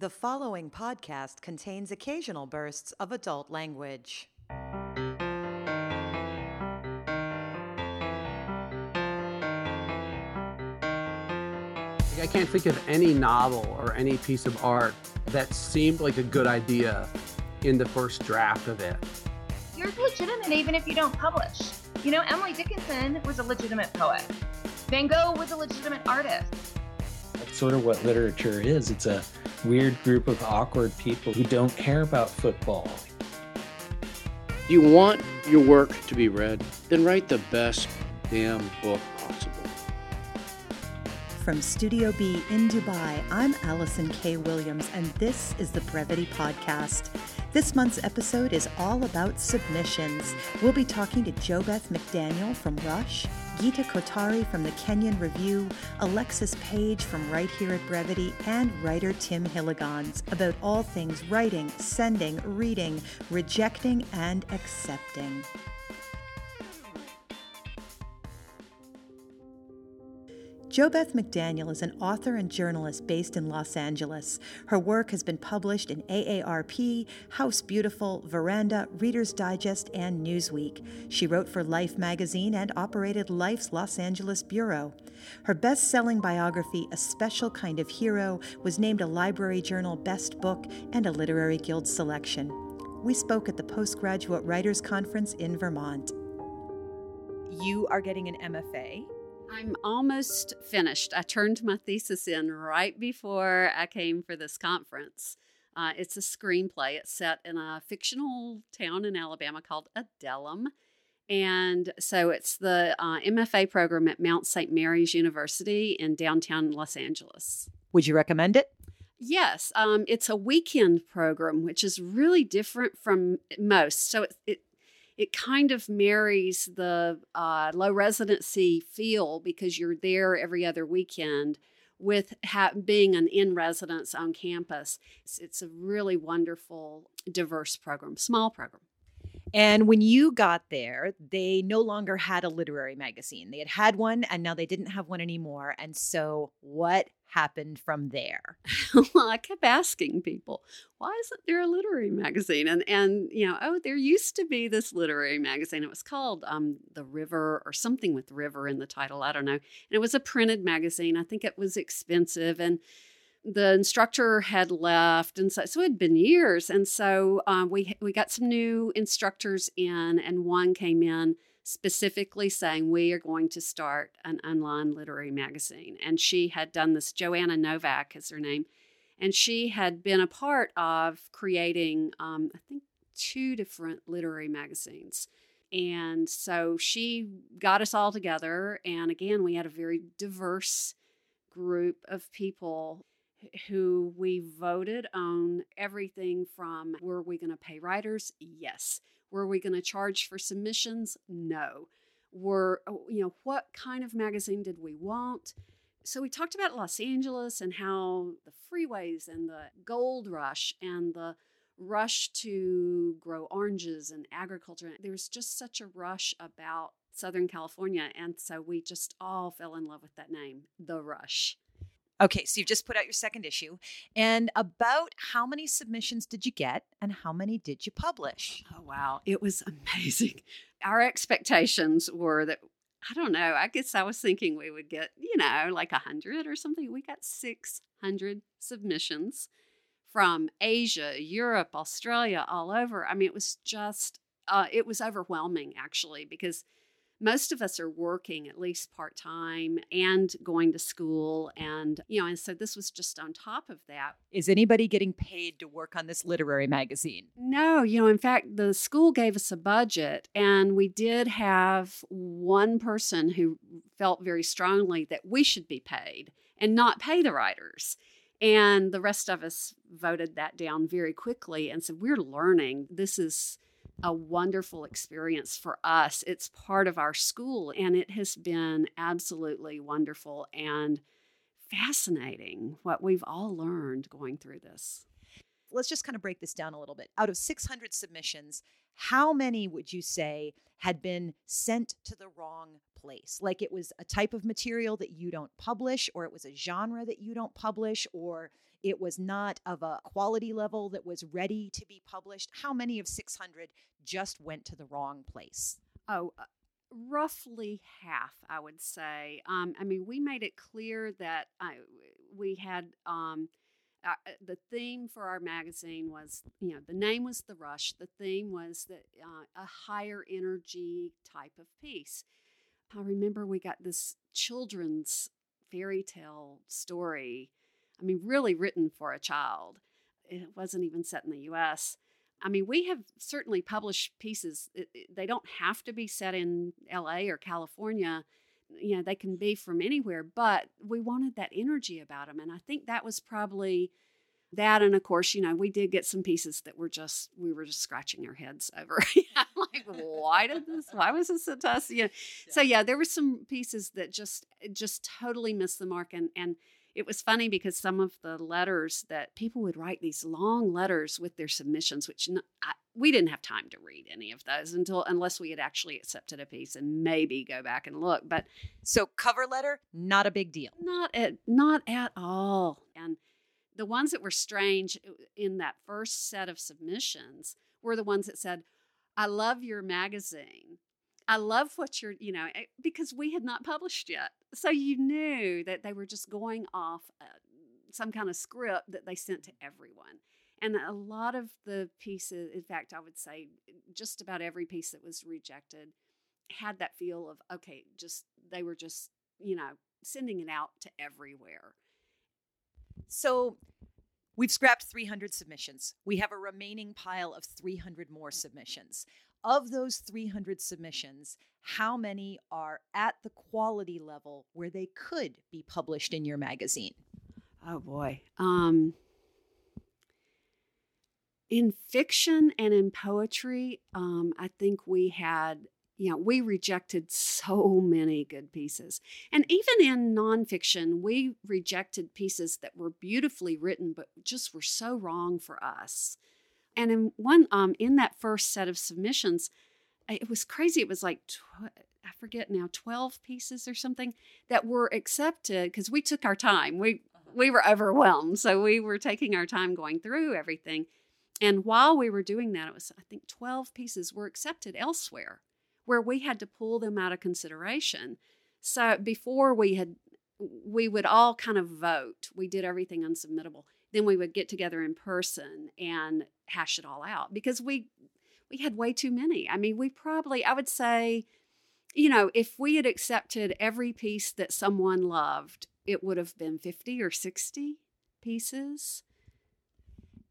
The following podcast contains occasional bursts of adult language. I can't think of any novel or any piece of art that seemed like a good idea in the first draft of it. You're legitimate even if you don't publish. You know, Emily Dickinson was a legitimate poet. Van Gogh was a legitimate artist. That's sort of what literature is. It's a weird group of awkward people who don't care about football. You want your work to be read, then write the best damn book possible. From Studio B in Dubai, I'm Allison K. Williams, and this is the Brevity Podcast. This month's episode is all about submissions. We'll be talking to JoBeth McDaniel from Rush, Geeta Kothari from the Kenyon Review, Alexis Paige from Right Here at Brevity, and writer Tim Hillegonds about all things writing, sending, reading, rejecting, and accepting. JoBeth McDaniel is an author and journalist based in Los Angeles. Her work has been published in AARP, House Beautiful, Veranda, Reader's Digest, and Newsweek. She wrote for Life magazine and operated Life's Los Angeles bureau. Her best selling biography, A Special Kind of Hero, was named a Library Journal Best Book and a Literary Guild selection. We spoke at the Postgraduate Writers Conference in Vermont. You are getting an MFA. I'm almost finished. I turned my thesis in right before I came for this conference. Uh, it's a screenplay. It's set in a fictional town in Alabama called Adullam. And so it's the uh, MFA program at Mount St. Mary's University in downtown Los Angeles. Would you recommend it? Yes, um, it's a weekend program, which is really different from most. So it, it it kind of marries the uh, low residency feel because you're there every other weekend with ha- being an in residence on campus. It's, it's a really wonderful, diverse program, small program. And when you got there, they no longer had a literary magazine. They had had one and now they didn't have one anymore. And so, what happened from there? well, I kept asking people, why isn't there a literary magazine? And and you know, oh, there used to be this literary magazine. It was called um, The River or something with River in the title. I don't know. And it was a printed magazine. I think it was expensive and the instructor had left and so, so it had been years and so um, we we got some new instructors in and one came in specifically saying we are going to start an online literary magazine and she had done this joanna novak is her name and she had been a part of creating um, i think two different literary magazines and so she got us all together and again we had a very diverse group of people who we voted on everything from were we going to pay writers? Yes. Were we going to charge for submissions? No. Were, oh, you know, what kind of magazine did we want? So we talked about Los Angeles and how the freeways and the gold rush and the rush to grow oranges and agriculture. There was just such a rush about Southern California. And so we just all fell in love with that name, The Rush. Okay, so you've just put out your second issue. And about how many submissions did you get and how many did you publish? Oh, wow. It was amazing. Our expectations were that, I don't know, I guess I was thinking we would get, you know, like 100 or something. We got 600 submissions from Asia, Europe, Australia, all over. I mean, it was just, uh, it was overwhelming actually because most of us are working at least part time and going to school. And, you know, and so this was just on top of that. Is anybody getting paid to work on this literary magazine? No, you know, in fact, the school gave us a budget, and we did have one person who felt very strongly that we should be paid and not pay the writers. And the rest of us voted that down very quickly. And so we're learning. This is a wonderful experience for us. It's part of our school, and it has been absolutely wonderful and fascinating what we've all learned going through this. Let's just kind of break this down a little bit. Out of 600 submissions, how many would you say had been sent to the wrong place? Like it was a type of material that you don't publish, or it was a genre that you don't publish, or It was not of a quality level that was ready to be published. How many of 600 just went to the wrong place? Oh, uh, roughly half, I would say. Um, I mean, we made it clear that I, we had um, uh, the theme for our magazine was, you know, the name was The Rush. The theme was that uh, a higher energy type of piece. I remember we got this children's fairy tale story. I mean, really written for a child. It wasn't even set in the US. I mean, we have certainly published pieces. They don't have to be set in LA or California. You know, they can be from anywhere, but we wanted that energy about them. And I think that was probably that. And of course, you know, we did get some pieces that were just, we were just scratching our heads over. like, why did this, why was this a? You know, so yeah, there were some pieces that just, just totally missed the mark. And, and, it was funny because some of the letters that people would write these long letters with their submissions, which I, we didn't have time to read any of those until unless we had actually accepted a piece and maybe go back and look. But so cover letter, not a big deal. Not at not at all. And the ones that were strange uh, in that first set of submissions were the ones that said, "I love your magazine." I love what you're, you know, eh, because we had not published yet. So you knew that they were just going off uh, some kind of script that they sent to everyone. And a lot of the pieces, in fact, I would say just about every piece that was rejected had that feel of, okay, just they were just, you know, sending it out to everywhere. So we've scrapped 300 submissions. We have a remaining pile of 300 more submissions of those 300 submissions, how many are at the quality level where they could be published in your magazine? Oh boy. Um, in fiction and in poetry, um, I think we had, you know, we rejected so many good pieces. And even in nonfiction, we rejected pieces that were beautifully written, but just were so wrong for us. And in one, um, in that first set of submissions, it was crazy. It was like, tw- I forget now, 12 pieces or something that were accepted because we took our time. We, uh-huh. we were overwhelmed. So we were taking our time going through everything. And while we were doing that, it was, I think, 12 pieces were accepted elsewhere where we had to pull them out of consideration. So before we had, we would all kind of vote. We did everything in Submittable. Then we would get together in person and hash it all out because we we had way too many. I mean, we probably I would say you know, if we had accepted every piece that someone loved, it would have been 50 or 60 pieces.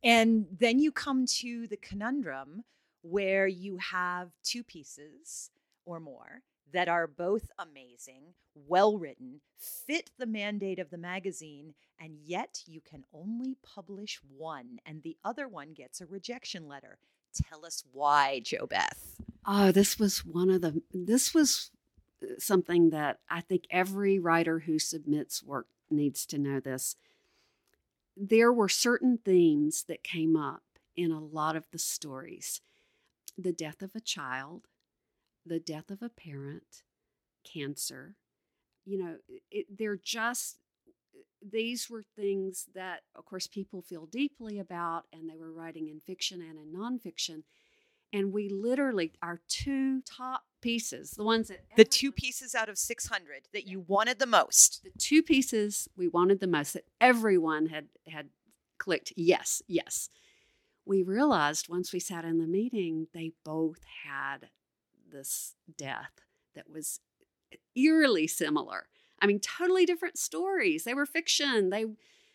And then you come to the conundrum where you have two pieces or more that are both amazing, well written, fit the mandate of the magazine, and yet you can only publish one, and the other one gets a rejection letter. Tell us why, Joe Beth. Oh, this was one of the, this was uh, something that I think every writer who submits work needs to know this. There were certain themes that came up in a lot of the stories the death of a child, the death of a parent, cancer. You know, it, they're just, these were things that, of course, people feel deeply about, and they were writing in fiction and in nonfiction. And we literally, our two top pieces, the ones that. The two pieces out of 600 that you wanted the most. The two pieces we wanted the most that everyone had, had clicked yes, yes. We realized once we sat in the meeting, they both had this death that was eerily similar. I mean, totally different stories. They were fiction. They,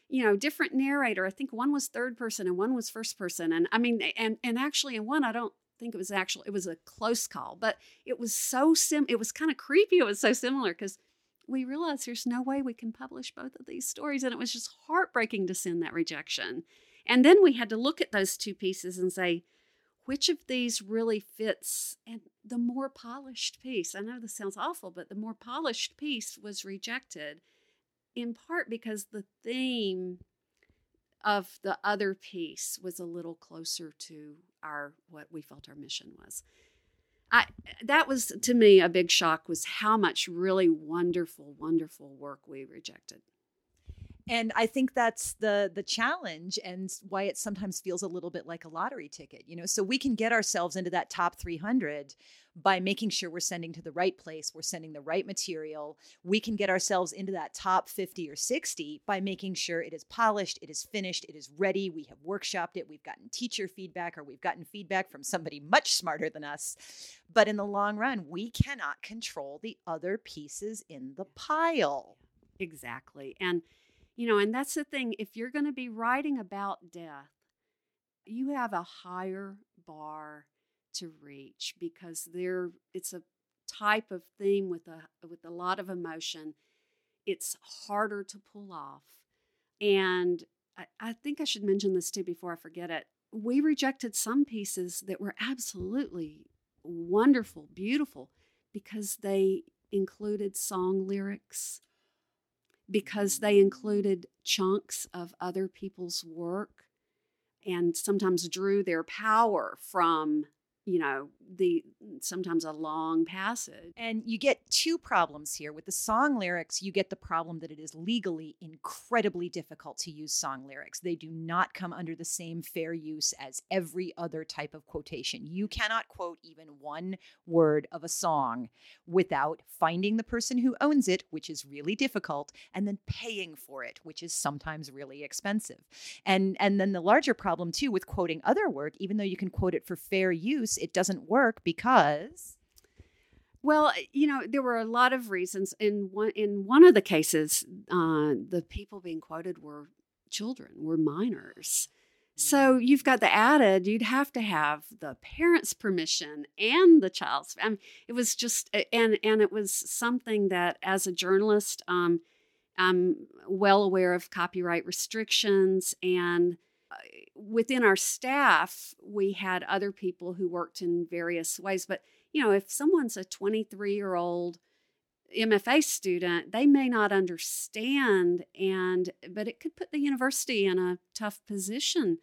you know, different narrator. I think one was third person and one was first person. And I mean, and and actually in one, I don't think it was actual. It was a close call, but it was so sim. It was kind of creepy. It was so similar because we realized there's no way we can publish both of these stories, and it was just heartbreaking to send that rejection. And then we had to look at those two pieces and say, which of these really fits and the more polished piece i know this sounds awful but the more polished piece was rejected in part because the theme of the other piece was a little closer to our what we felt our mission was. I, that was to me a big shock was how much really wonderful wonderful work we rejected And I think that's the the challenge and why it sometimes feels a little bit like a lottery ticket, you know. So we can get ourselves into that top 300 by making sure we're sending to the right place, we're sending the right material. We can get ourselves into that top 50 or 60 by making sure it is polished, it is finished, it is ready. We have workshopped it, we've gotten teacher feedback, or we've gotten feedback from somebody much smarter than us. But in the long run, we cannot control the other pieces in the pile. Exactly. And, you know, and that's the thing. If you're going to be writing about death, you have a higher bar to reach because there it's a type of theme with a with a lot of emotion. It's harder to pull off. And I, I think I should mention this too before I forget it. We rejected some pieces that were absolutely wonderful, beautiful, because they included song lyrics, because they included chunks of other people's work, and sometimes drew their power from you know the sometimes a long passage. And you get two problems here. With the song lyrics you get the problem that it is legally incredibly difficult to use song lyrics. They do not come under the same fair use as every other type of quotation. You cannot quote even one word of a song without finding the person who owns it which is really difficult and then paying for it which is sometimes really expensive. And and then the larger problem too with quoting other work even though you can quote it for fair use it doesn't work because well, you know, there were a lot of reasons. In one in one of the cases, uh, the people being quoted were children, were minors. So you've got the added, you'd have to have the parents' permission and the child's. I mean, it was just, and and it was something that, as a journalist, um, I'm well aware of copyright restrictions and within our staff, we had other people who worked in various ways. But, you know, if someone's a 23 year old MFA student, they may not understand, and but it could put the university in a tough position.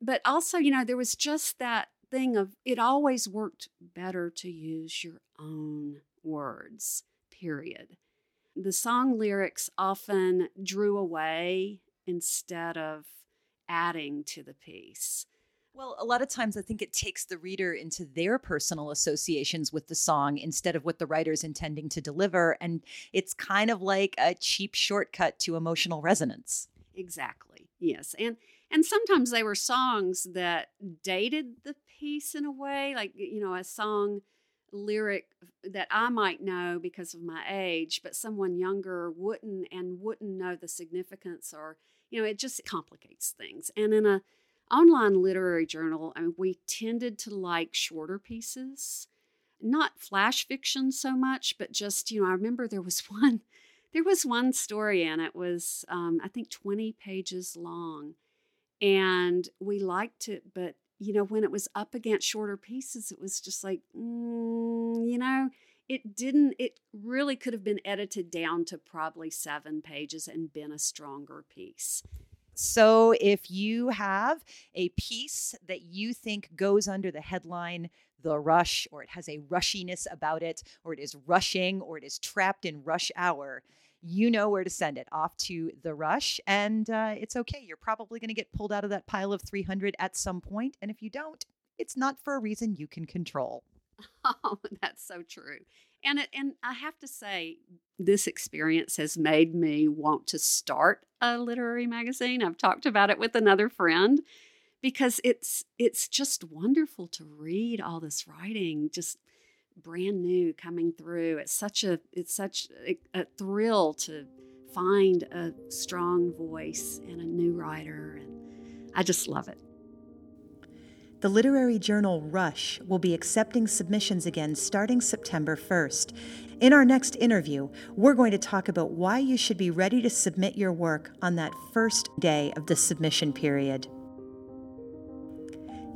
But also, you know, there was just that thing of it always worked better to use your own words, period. The song lyrics often drew away instead of adding to the piece. Well, a lot of times I think it takes the reader into their personal associations with the song instead of what the writer's intending to deliver. And it's kind of like a cheap shortcut to emotional resonance. Exactly. Yes. And and sometimes they were songs that dated the piece in a way, like you know, a song lyric that I might know because of my age, but someone younger wouldn't and wouldn't know the significance or you know, it just complicates things. And in a online literary journal, I mean, we tended to like shorter pieces, not flash fiction so much, but just you know, I remember there was one, there was one story and it was um, I think twenty pages long, and we liked it, but you know, when it was up against shorter pieces, it was just like, mm, you know, it didn't it really could have been edited down to probably seven pages and been a stronger piece. So if you have a piece that you think goes under the headline the rush or it has a rushiness about it or it is rushing or it is trapped in rush hour you know where to send it off to the rush and uh, it's okay. You're probably going to get pulled out of that pile of 300 at some point and if you don't it's not for a reason you can control Oh, that's so true. And and I have to say, this experience has made me want to start a literary magazine. I've talked about it with another friend because it's it's just wonderful to read all this writing, just brand new coming through. It's such a it's such a, a thrill to find a strong voice and a new writer, and I just love it. The literary journal Rush will be accepting submissions again starting September 1st. In our next interview, we're going to talk about why you should be ready to submit your work on that first day of the submission period.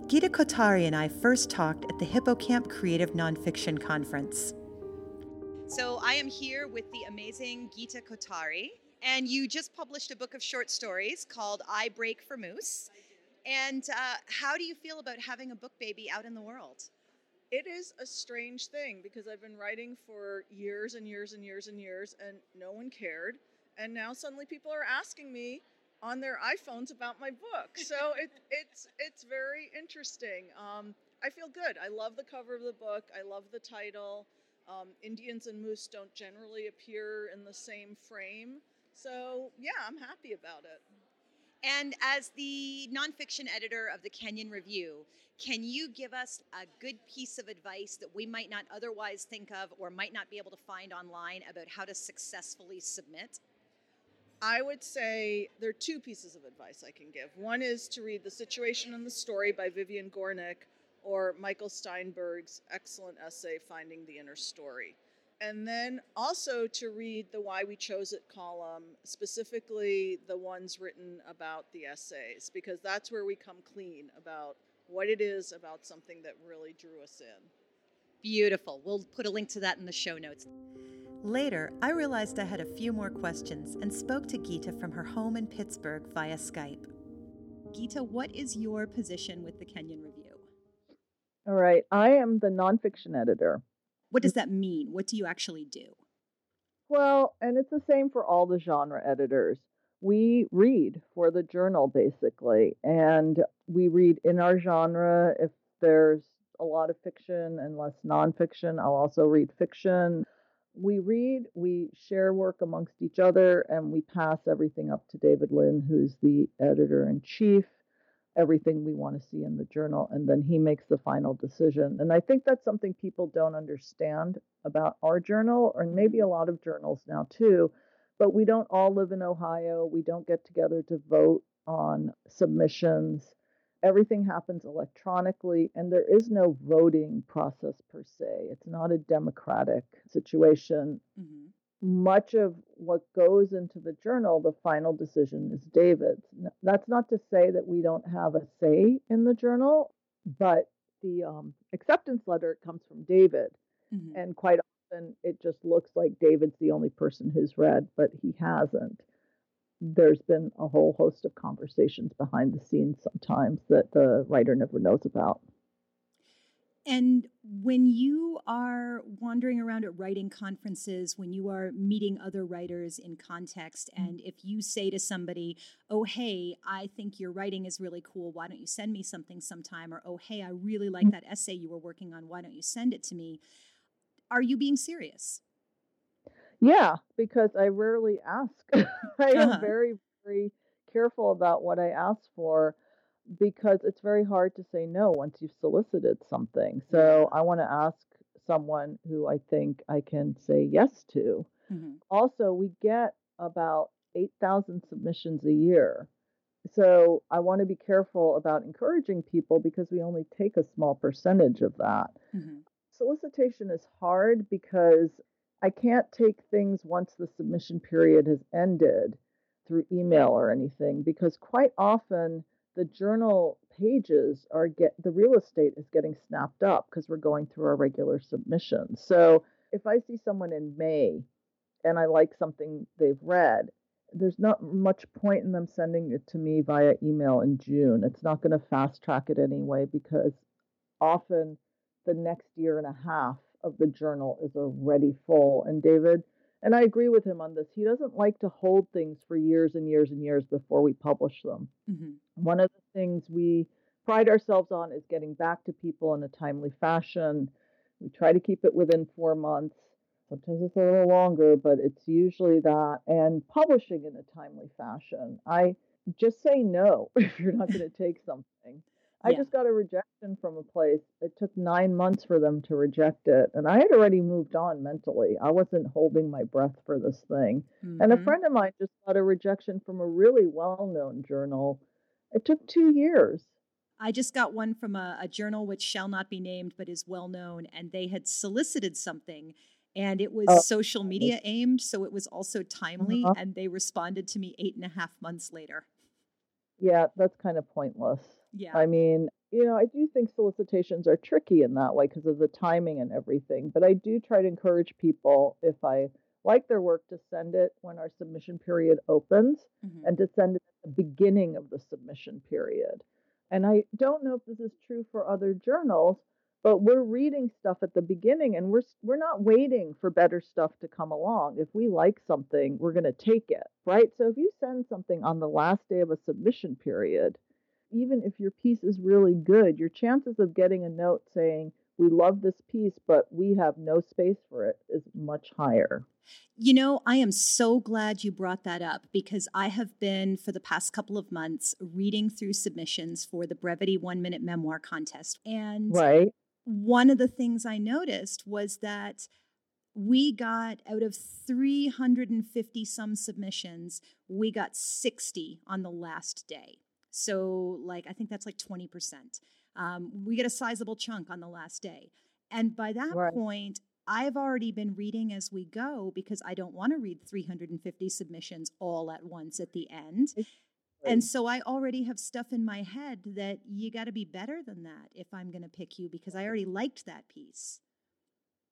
Geeta Kothari and I first talked at the Hippocamp Creative Nonfiction Conference. So I am here with the amazing Geeta Kothari, and you just published a book of short stories called I Brake for Moose. And uh, how do you feel about having a book baby out in the world? It is a strange thing because I've been writing for years and years and years and years, and no one cared. and now suddenly people are asking me on their iPhones about my book. So it, it's it's very interesting. Um, I feel good. I love the cover of the book. I love the title. Um, Indians and moose don't generally appear in the same frame. So yeah, I'm happy about it. And as the nonfiction editor of the Kenyon Review, can you give us a good piece of advice that we might not otherwise think of or might not be able to find online about how to successfully submit? I would say there are two pieces of advice I can give. One is to read The Situation and the Story by Vivian Gornick or Michael Steinberg's excellent essay, Finding the Inner Story. And then also to read the Why We Chose It column, specifically the ones written about the essays, because that's where we come clean about what it is about something that really drew us in. Beautiful. We'll put a link to that in the show notes. Later, I realized I had a few more questions and spoke to Geeta from her home in Pittsburgh via Skype. Geeta, what is your position with the Kenyon Review? All right, I am the nonfiction editor. What does that mean? What do you actually do? Well, and it's the same for all the genre editors. We read for the journal basically, and we read in our genre. If there's a lot of fiction and less nonfiction, I'll also read fiction. We read, we share work amongst each other, and we pass everything up to David Lynn, who's the editor in chief everything we want to see in the journal, and then he makes the final decision. And I think that's something people don't understand about our journal, or maybe a lot of journals now too. But we don't all live in Ohio. We don't get together to vote on submissions. Everything happens electronically, and there is no voting process per se. It's not a democratic situation. Mm-hmm much of what goes into the journal, the final decision is David's. That's not to say that we don't have a say in the journal, but the um, acceptance letter comes from David. Mm-hmm. And quite often it just looks like David's the only person who's read, but he hasn't. There's been a whole host of conversations behind the scenes sometimes that the writer never knows about. And when you are wandering around at writing conferences, when you are meeting other writers in context, mm-hmm. and if you say to somebody, Oh, hey, I think your writing is really cool. Why don't you send me something sometime? Or, Oh, hey, I really like mm-hmm. that essay you were working on. Why don't you send it to me? Are you being serious? Yeah, because I rarely ask. I am uh-huh. very, very careful about what I ask for because it's very hard to say no once you've solicited something. So I want to ask someone who I think I can say yes to. Mm-hmm. Also, we get about 8,000 submissions a year. So I want to be careful about encouraging people because we only take a small percentage of that. Mm-hmm. Solicitation is hard because I can't take things once the submission period has ended through email or anything because quite often the journal pages are get the real estate is getting snapped up because we're going through our regular submissions. So if I see someone in May and I like something they've read, there's not much point in them sending it to me via email in June. It's not going to fast track it anyway because often the next year and a half of the journal is already full. And David, and I agree with him on this. He doesn't like to hold things for years and years and years before we publish them. Mm-hmm. One of the things we pride ourselves on is getting back to people in a timely fashion. We try to keep it within four months. Sometimes it's a little longer, but it's usually that. And publishing in a timely fashion. I just say no if you're not going to take something. I yeah. just got a rejection from a place. It took nine months for them to reject it. And I had already moved on mentally. I wasn't holding my breath for this thing. Mm-hmm. And a mm-hmm. friend of mine just got a rejection from a really well known journal. It took two years. I just got one from a, a, journal which shall not be named but is well known, and they had solicited something. And it was oh. social media aimed, so it was also timely. Uh-huh. And they responded to me eight and a half months later. Yeah, that's kind of pointless. Yeah. I mean, you know, I do think solicitations are tricky in that way because of the timing and everything. But I do try to encourage people, if I like their work, to send it when our submission period opens mm-hmm. and to send it at the beginning of the submission period. And I don't know if this is true for other journals, but we're reading stuff at the beginning and we're we're not waiting for better stuff to come along if we like something we're going to take it right so if you send something on the last day of a submission period even if your piece is really good your chances of getting a note saying we love this piece but we have no space for it is much higher you know, I am so glad you brought that up because I have been, for the past couple of months, reading through submissions for the Brevity One Minute Memoir Contest. And right one of the things I noticed was that we got out of 350 some submissions, we got 60 on the last day. So, like, I think that's like 20%. Um, we get a sizable chunk on the last day. And by that right. point, I've already been reading as we go because I don't want to read 350 submissions all at once at the end. And so I already have stuff in my head that you got to be better than that if I'm going to pick you because I already liked that piece.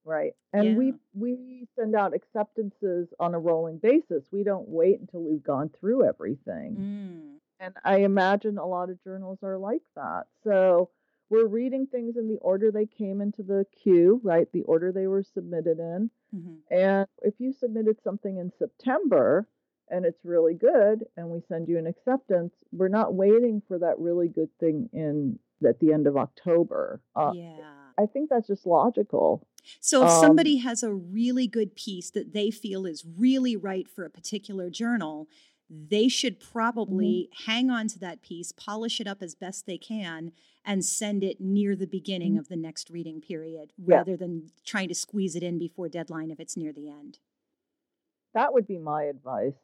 Right. And yeah. we we send out acceptances on a rolling basis. We don't wait until we've gone through everything. Mm. And I imagine a lot of journals are like that. So we're reading things in the order they came into the queue, right? The order they were submitted in. Mm-hmm. And if you submitted something in September, and it's really good and we send you an acceptance we're not waiting for that really good thing in at the end of october uh, yeah i think that's just logical so if um, somebody has a really good piece that they feel is really right for a particular journal they should probably mm-hmm. hang on to that piece polish it up as best they can and send it near the beginning mm-hmm. of the next reading period rather than trying to squeeze it in before deadline if it's near the end that would be my advice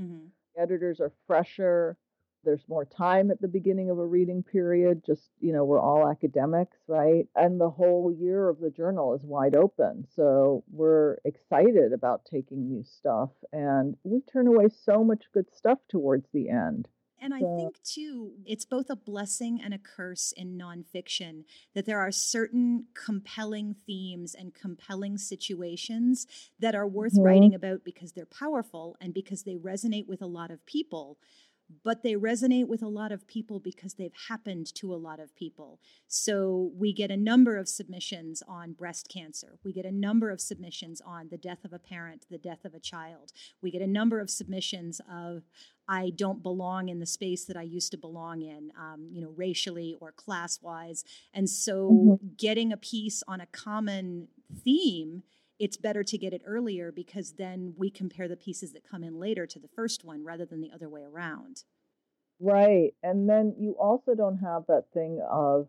Mm-hmm. Editors are fresher. There's more time at the beginning of a reading period. Just, you know, we're all academics, right? And the whole year of the journal is wide open. So we're excited about taking new stuff. And we turn away so much good stuff towards the end. And I think, too, it's both a blessing and a curse in nonfiction that there are certain compelling themes and compelling situations that are worth mm-hmm. writing about because they're powerful and because they resonate with a lot of people but they resonate with a lot of people because they've happened to a lot of people. So we get a number of submissions on breast cancer. We get a number of submissions on the death of a parent, the death of a child. We get a number of submissions of I don't belong in the space that I used to belong in, um, you know, racially or class wise. And so mm-hmm. getting a piece on a common theme it's better to get it earlier because then we compare the pieces that come in later to the first one rather than the other way around. Right. And then you also don't have that thing of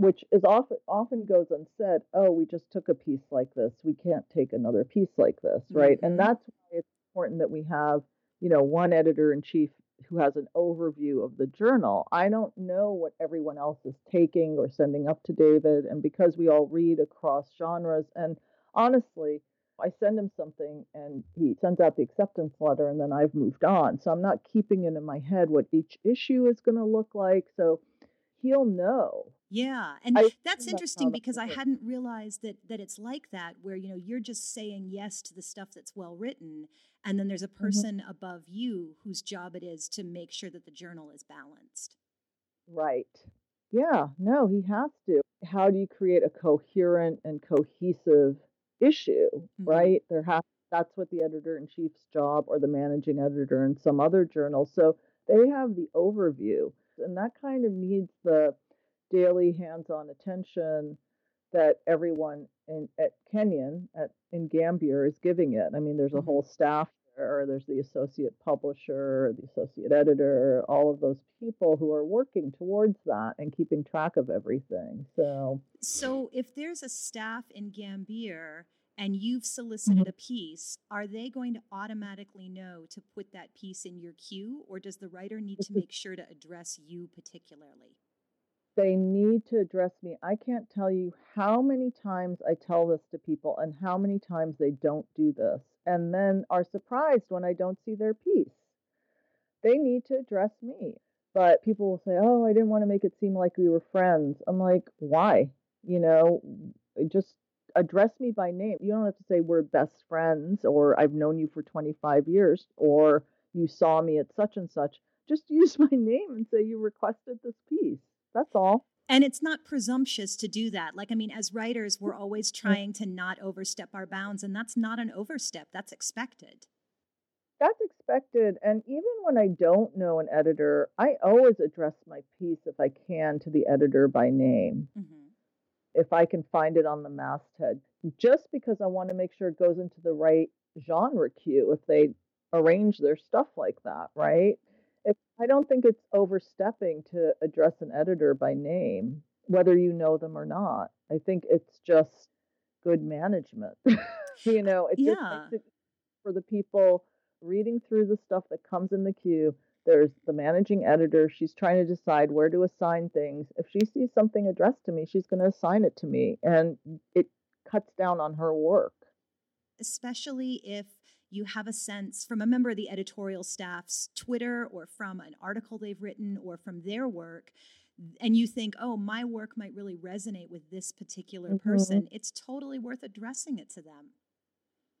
which is often often goes unsaid, oh, we just took a piece like this. We can't take another piece like this, right? Mm-hmm. And that's why it's important that we have, you know, one editor in chief who has an overview of the journal. I don't know what everyone else is taking or sending up to David. And because we all read across genres and honestly, I send him something and he sends out the acceptance letter and then I've moved on. So I'm not keeping it in my head what each issue is going to look like. So he'll know. Yeah. And I, that's interesting because I hadn't realized that that it's like that where you know you're just saying yes to the stuff that's well written and then there's a mm-hmm. person mm-hmm. above you whose job it is to make sure that the journal is balanced. Right. Yeah, no, he has to. How do you create a coherent and cohesive issue, mm-hmm. right? There has that's what the editor in chief's job or the managing editor in some other journal. So they have the overview, and that kind of needs the daily hands-on attention that everyone in at Kenyon at in Gambier is giving it. I mean, there's a mm-hmm. whole staff there. There's the associate publisher, the associate editor, all of those people who are working towards that and keeping track of everything. So, so if there's a staff in Gambier and you've solicited mm-hmm. a piece, are they going to automatically know to put that piece in your queue, or does the writer need to make sure to address you particularly? They need to address me. I can't tell you how many times I tell this to people and how many times they don't do this and then are surprised when I don't see their piece. They need to address me. But people will say, Oh, I didn't want to make it seem like we were friends. I'm like, Why? You know, just address me by name. You don't have to say we're best friends or I've known you for 25 years or you saw me at such and such. Just use my name and say you requested this piece. That's all. And it's not presumptuous to do that. Like, I mean, as writers, we're always trying to not overstep our bounds, and that's not an overstep, that's expected. That's expected. And even when I don't know an editor, I always address my piece if I can to the editor by name. Mm-hmm. If I can find it on the masthead, just because I want to make sure it goes into the right genre queue if they arrange their stuff like that, right? I don't think it's overstepping to address an editor by name, whether you know them or not. I think it's just good management. you know, it yeah. just makes it for the people reading through the stuff that comes in the queue. There's the managing editor. She's trying to decide where to assign things. If she sees something addressed to me, she's going to assign it to me. And it cuts down on her work. Especially if you have a sense from a member of the editorial staff's Twitter or from an article they've written or from their work, and you think, oh, my work might really resonate with this particular mm-hmm. person, it's totally worth addressing it to them.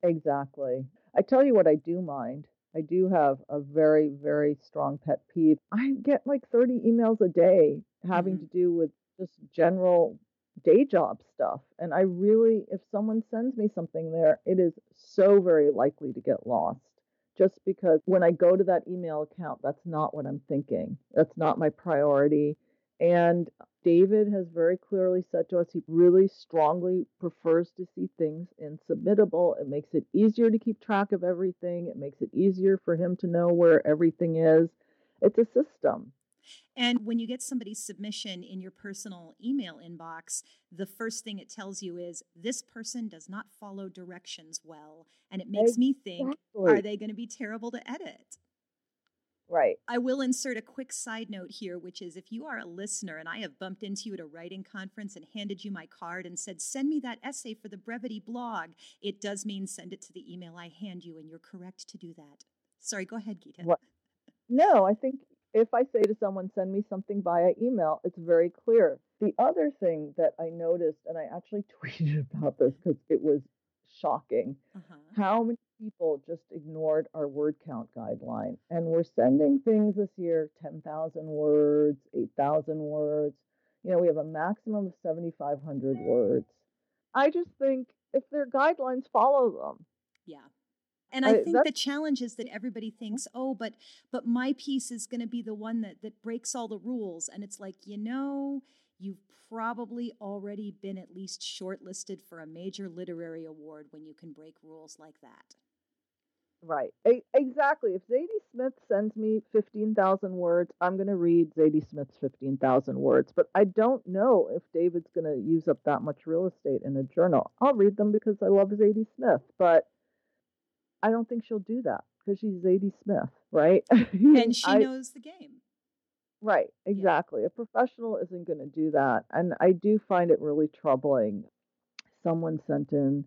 Exactly. I tell you what, I do mind. I do have a very, very strong pet peeve. I get like 30 emails a day having mm-hmm. to do with just general day job stuff. And I really, if someone sends me something there, it is so very likely to get lost. Just because when I go to that email account, that's not what I'm thinking. That's not my priority. And David has very clearly said to us he really strongly prefers to see things in Submittable. It makes it easier to keep track of everything, it makes it easier for him to know where everything is. It's a system. And when you get somebody's submission in your personal email inbox, the first thing it tells you is this person does not follow directions well. And it makes exactly. me think, are they going to be terrible to edit? Right. I will insert a quick side note here, which is if you are a listener and I have bumped into you at a writing conference and handed you my card and said, send me that essay for the Brevity blog, it does mean send it to the email I hand you, and you're correct to do that. Sorry, go ahead, Geeta. What? No, I think if I say to someone, send me something via email, it's very clear. The other thing that I noticed, and I actually tweeted about this because it was shocking, uh-huh. how many people just ignored our word count guideline. And we're sending things this year 10,000 words, 8,000 words. You know, we have a maximum of 7,500 words. I just think if their guidelines, follow them. Yeah. And I, I think the challenge is that everybody thinks, oh, but but my piece is going to be the one that that breaks all the rules, and it's like you know, you've probably already been at least shortlisted for a major literary award when you can break rules like that. Right. A- exactly. If Zadie Smith sends me 15,000 words, I'm going to read Zadie Smith's 15,000 words. But I don't know if David's going to use up that much real estate in a journal. I'll read them because I love Zadie Smith. But I don't think she'll do that because she's Zadie Smith, right? and she I, knows the game. Right, exactly. Yeah. A professional isn't going to do that. And I do find it really troubling. Someone sent in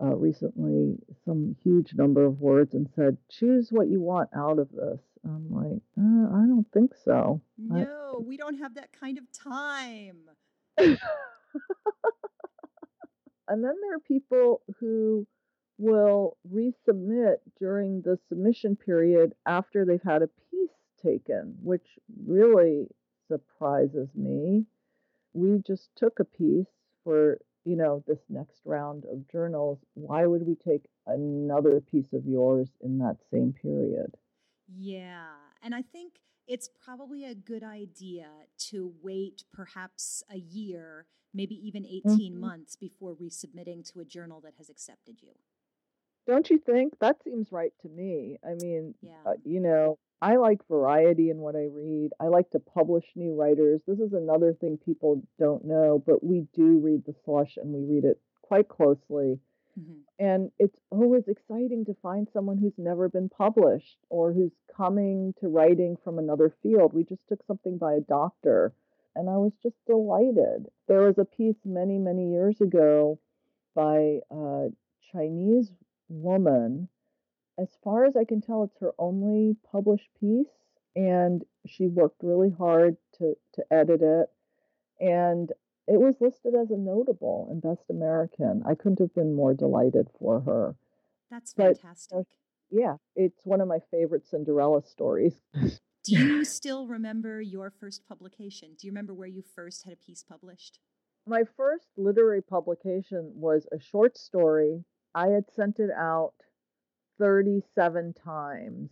uh, recently some huge number of words and said, choose what you want out of this. I'm like, uh, I don't think so. No, I, we don't have that kind of time. and then there are people who will resubmit during the submission period after they've had a piece taken, which really surprises me. We just took a piece for, you know, this next round of journals. Why would we take another piece of yours in that same period? Yeah. And I think it's probably a good idea to wait perhaps a year, maybe even 18 mm-hmm. months before resubmitting to a journal that has accepted you. Don't you think? That seems right to me. I mean, yeah. uh, you know, I like variety in what I read. I like to publish new writers. This is another thing people don't know, but we do read the slush and we read it quite closely. Mm-hmm. And it's always exciting to find someone who's never been published or who's coming to writing from another field. We just took something by a doctor and I was just delighted. There was a piece many, many years ago by a Chinese woman. As far as I can tell, it's her only published piece, and she worked really hard to, to edit it. And it was listed as a notable and best American. I couldn't have been more delighted for her. That's fantastic. But, yeah, it's one of my favorite Cinderella stories. Do you still remember your first publication? Do you remember where you first had a piece published? My first literary publication was a short story. I had sent it out 37 times.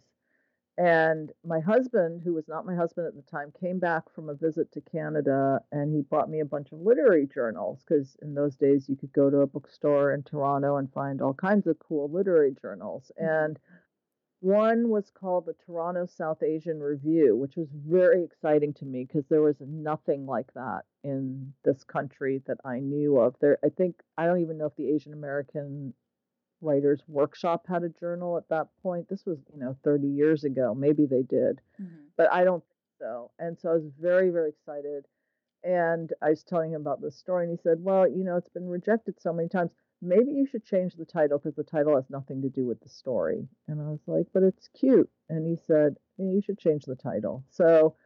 And my husband, who was not my husband at the time, came back from a visit to Canada and he brought me a bunch of literary journals because in those days you could go to a bookstore in Toronto and find all kinds of cool literary journals. Mm-hmm. And one was called the Toronto South Asian Review, which was very exciting to me because there was nothing like that in this country that I knew of. There, I think I don't even know if the Asian American Writers Workshop had a journal at that point. This was, you know, 30 years ago. Maybe they did, mm-hmm. but I don't think so. And so I was very, very excited. And I was telling him about this story, and he said, Well, you know, it's been rejected so many times. Maybe you should change the title because the title has nothing to do with the story. And I was like, But it's cute. And he said, yeah, You should change the title. So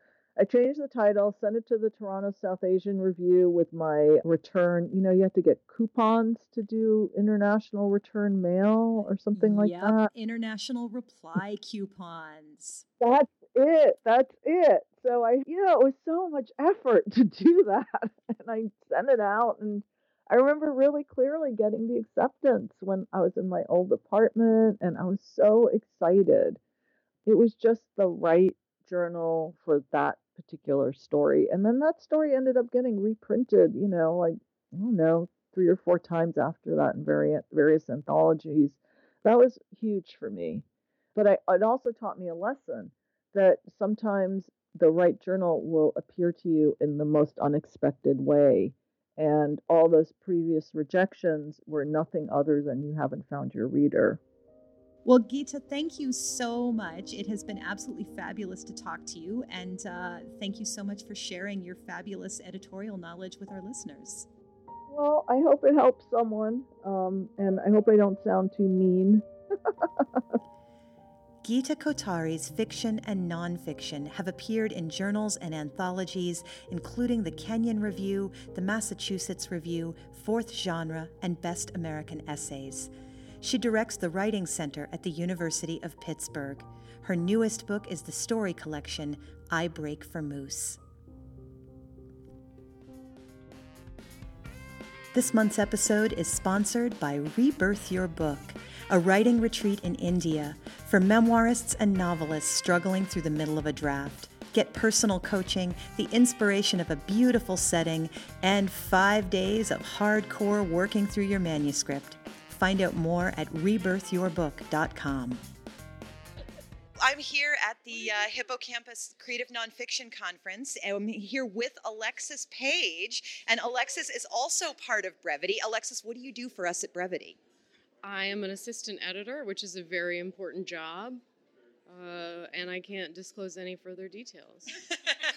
I changed the title, sent it to the Toronto South Asian Review with my return. You know, you have to get coupons to do international return mail or something like yep, that. International reply coupons. That's it. That's it. So I, you know, it was so much effort to do that. And I sent it out and I remember really clearly getting the acceptance when I was in my old apartment and I was so excited. It was just the right journal for that particular story. And then that story ended up getting reprinted, you know, like, I don't know, three or four times after that in various, various anthologies. That was huge for me. But I, it also taught me a lesson that sometimes the right journal will appear to you in the most unexpected way. And all those previous rejections were nothing other than you haven't found your reader. Well, Geeta, thank you so much. It has been absolutely fabulous to talk to you. And uh, thank you so much for sharing your fabulous editorial knowledge with our listeners. Well, I hope it helps someone. Um, and I hope I don't sound too mean. Geeta Kothari's fiction and nonfiction have appeared in journals and anthologies, including the Kenyon Review, the Massachusetts Review, Fourth Genre, and Best American Essays. She directs the Writing Center at the University of Pittsburgh. Her newest book is the story collection, I Brake for Moose. This month's episode is sponsored by Rebirth Your Book, a writing retreat in India for memoirists and novelists struggling through the middle of a draft. Get personal coaching, the inspiration of a beautiful setting, and five days of hardcore working through your manuscript. Find out more at rebirthyourbook.com. I'm here at the uh, Hippocampus Creative Nonfiction Conference. And I'm here with Alexis Paige. And Alexis is also part of Brevity. Alexis, what do you do for us at Brevity? I am an assistant editor, which is a very important job. Uh, and I can't disclose any further details.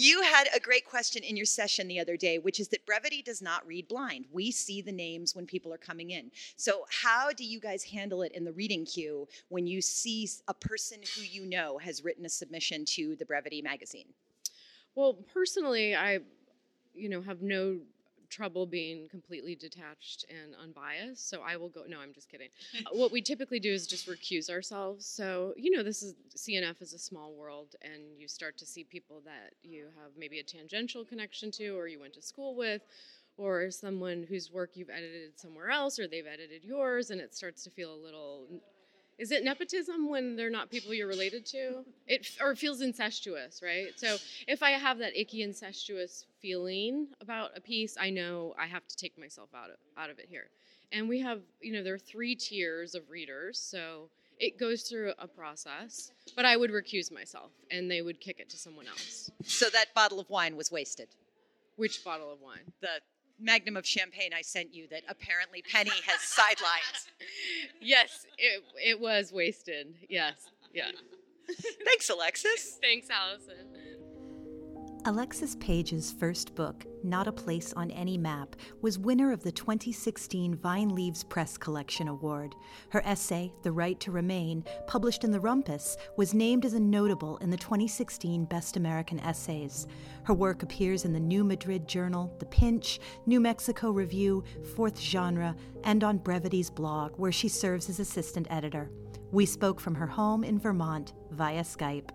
You had a great question in your session the other day, which is that brevity does not read blind. We see the names when people are coming in. So, how do you guys handle it in the reading queue when you see a person who you know has written a submission to the Brevity magazine? Well, personally, I, you know, have no trouble being completely detached and unbiased. So I will go. No, I'm just kidding. What we typically do is just recuse ourselves. So you know, this is CNF is a small world, and you start to see people that you have maybe a tangential connection to, or you went to school with. Or someone whose work you've edited somewhere else, or they've edited yours, and it starts to feel a little is it nepotism when they're not people you're related to? It or it feels incestuous, right? So if I have that icky incestuous feeling about a piece, I know I have to take myself out of out of it here. And we have, you know, there are three tiers of readers, so it goes through a process. But I would recuse myself, and they would kick it to someone else. So that bottle of wine was wasted. Which bottle of wine? The magnum of champagne I sent you that apparently Penny has sidelined. yes, it it was wasted. Yes, yeah. Thanks, Alexis. Thanks, Allison. Alexis Paige's first book, Not a Place on Any Map, was winner of the 2016 Vine Leaves Press Collection Award. Her essay, The Right to Remain, published in The Rumpus, was named as a notable in the 2016 Best American Essays. Her work appears in the New Madrid Journal, The Pinch, New Mexico Review, Fourth Genre, and on Brevity's blog, where she serves as assistant editor. We spoke from her home in Vermont via Skype.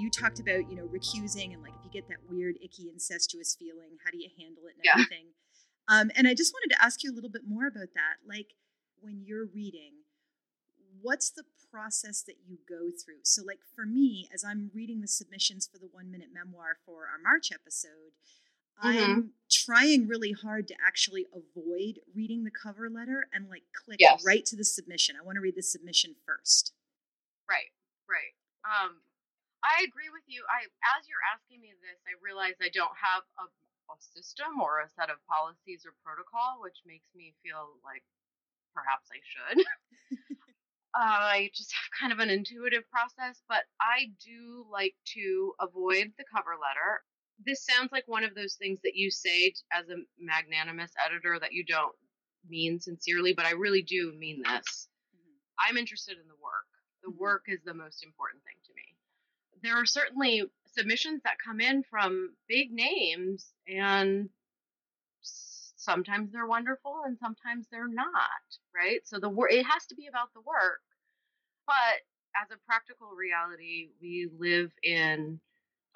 You talked about you know recusing and like if you get that weird icky incestuous feeling how do you handle it and Yeah. everything um, and i just wanted to ask you a little bit more about that like when you're reading what's the process that you go through so like for me as i'm reading the submissions for the one minute memoir for our march episode Mm-hmm. i'm trying really hard to actually avoid reading the cover letter and like click Yes. right to the submission i want to read the submission first Right, right. Um, I agree with you. I, as you're asking me this, I realize I don't have a, a system or a set of policies or protocol, which makes me feel like perhaps I should. uh, I just have kind of an intuitive process, but I do like to avoid the cover letter. This sounds like one of those things that you say as a magnanimous editor that you don't mean sincerely, but I really do mean this. I'm interested in the work. The work is the most important thing to me. There are certainly submissions that come in from big names, and sometimes they're wonderful and sometimes they're not, right? So the work it has to be about the work. But as a practical reality, we live in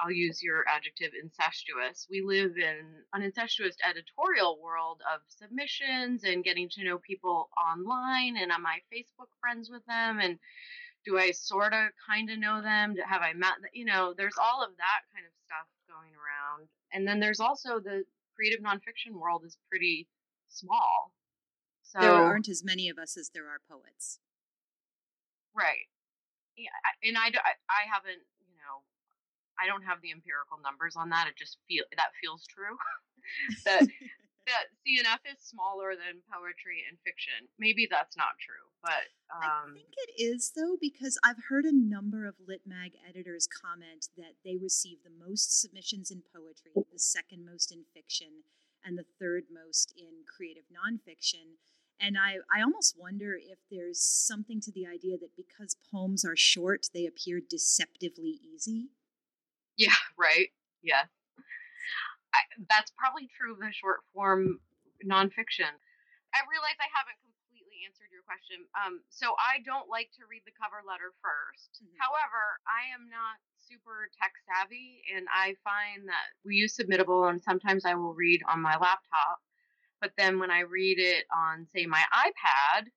I'll use your adjective incestuous. We live in an incestuous editorial world of submissions and getting to know people online. And am I Facebook friends with them? And do I sort of kind of know them? Have I met, you know, there's all of that kind of stuff going around. And then there's also the creative nonfiction world is pretty small. So, there aren't as many of us as there are poets Right. Yeah, and I- and I, d- I- I haven't, you know, I don't have the empirical numbers on that. It just feel that feels true. that that CNF is smaller than poetry and fiction. Maybe that's not true, but um, I think it is though because I've heard a number of Lit Mag editors comment that they receive the most submissions in poetry, the second most in fiction, and the third most in creative nonfiction. And I, I almost wonder if there's something to the idea that because poems are short, they appear deceptively easy. yeah, right, yeah. That's probably true of the short form nonfiction. I realize I haven't completely answered your question. Um, so I don't like to read the cover letter 1st However, I am not super tech savvy, and I find that we use Submittable, and sometimes I will read on my laptop. But then when I read it on, say, my iPad,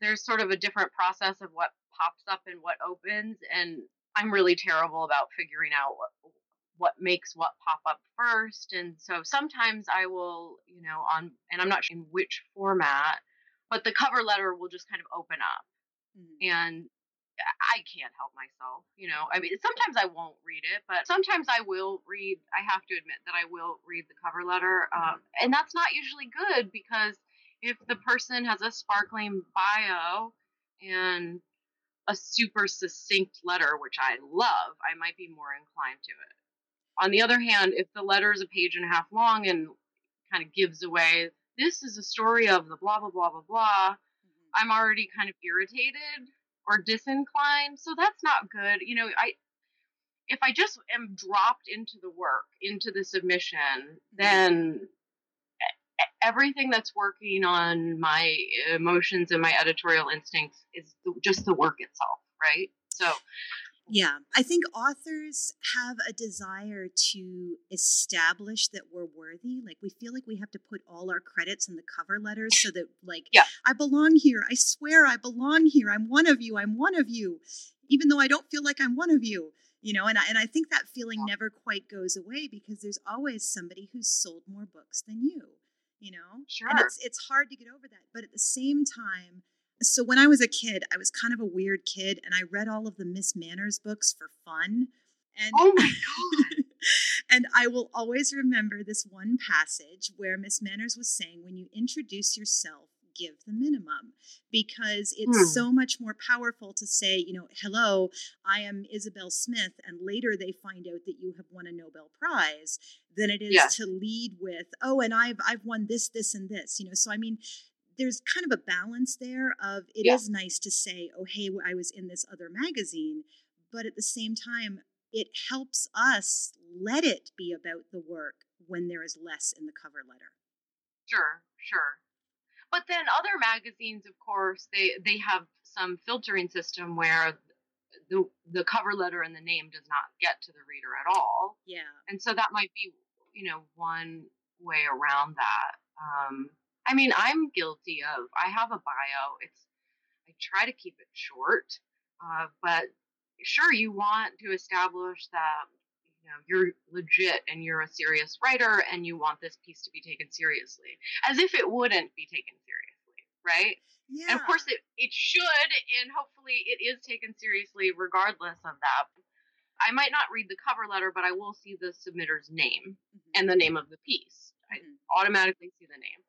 there's sort of a different process of what pops up and what opens, and I'm really terrible about figuring out what what makes what pop up first. And so sometimes I will, you know, on and I'm not sure in which format, but the cover letter will just kind of open up. And I can't help myself, you know. I mean, sometimes I won't read it, but sometimes I will read. I have to admit that I will read the cover letter, um, and that's not usually good because if the person has a sparkling bio and a super succinct letter, which I love, I might be more inclined to it. On the other hand, if the letter is a page and a half long and kind of gives away, this is a story of the blah, blah, blah, blah, blah, mm-hmm. I'm already kind of irritated or disinclined. So that's not good. You know, I, if I just am dropped into the work, into the submission, mm-hmm. then e- everything that's working on my emotions and my editorial instincts is just the work itself, right? So, Yeah, I think authors have a desire to establish that we're worthy. Like we feel like we have to put all our credits in the cover letters so that like Yeah. I belong here. I swear I belong here. I'm one of you. I'm one of you. Even though I don't feel like I'm one of you. You know, and I, and I think that feeling never quite goes away because there's always somebody who's sold more books than you, you know? Sure. And it's it's hard to get over that. But at the same time, so when I was a kid, I was kind of a weird kid, and I read all of the Miss Manners books for fun. And oh my God. and I will always remember this one passage where Miss Manners was saying, "When you introduce yourself, give the minimum," because it's Hmm. so much more powerful to say, you know, "Hello, I am Isabel Smith," and later they find out that you have won a Nobel Prize, than it is Yeah. to lead with, "Oh, and I've I've won this, this, and this." You know, so I mean there's kind of a balance there of it is Yeah. nice to say, oh, hey, I was in this other magazine. But at the same time, it helps us let it be about the work when there is less in the cover letter. Sure, sure. But then other magazines, of course, they they have some filtering system where the the cover letter and the name does not get to the reader at all. Yeah. And so that might be, you know, one way around that. Um, I mean, I'm guilty of. I have a bio. It's I try to keep it short, uh, but sure, you want to establish that you know you're legit and you're a serious writer, and you want this piece to be taken seriously, as if it wouldn't be taken seriously, right? Yeah. And of course, it, it should, and hopefully, it is taken seriously regardless of that. I might not read the cover letter, but I will see the submitter's name Mhm. and the name of the piece. I Mhm. automatically see the name.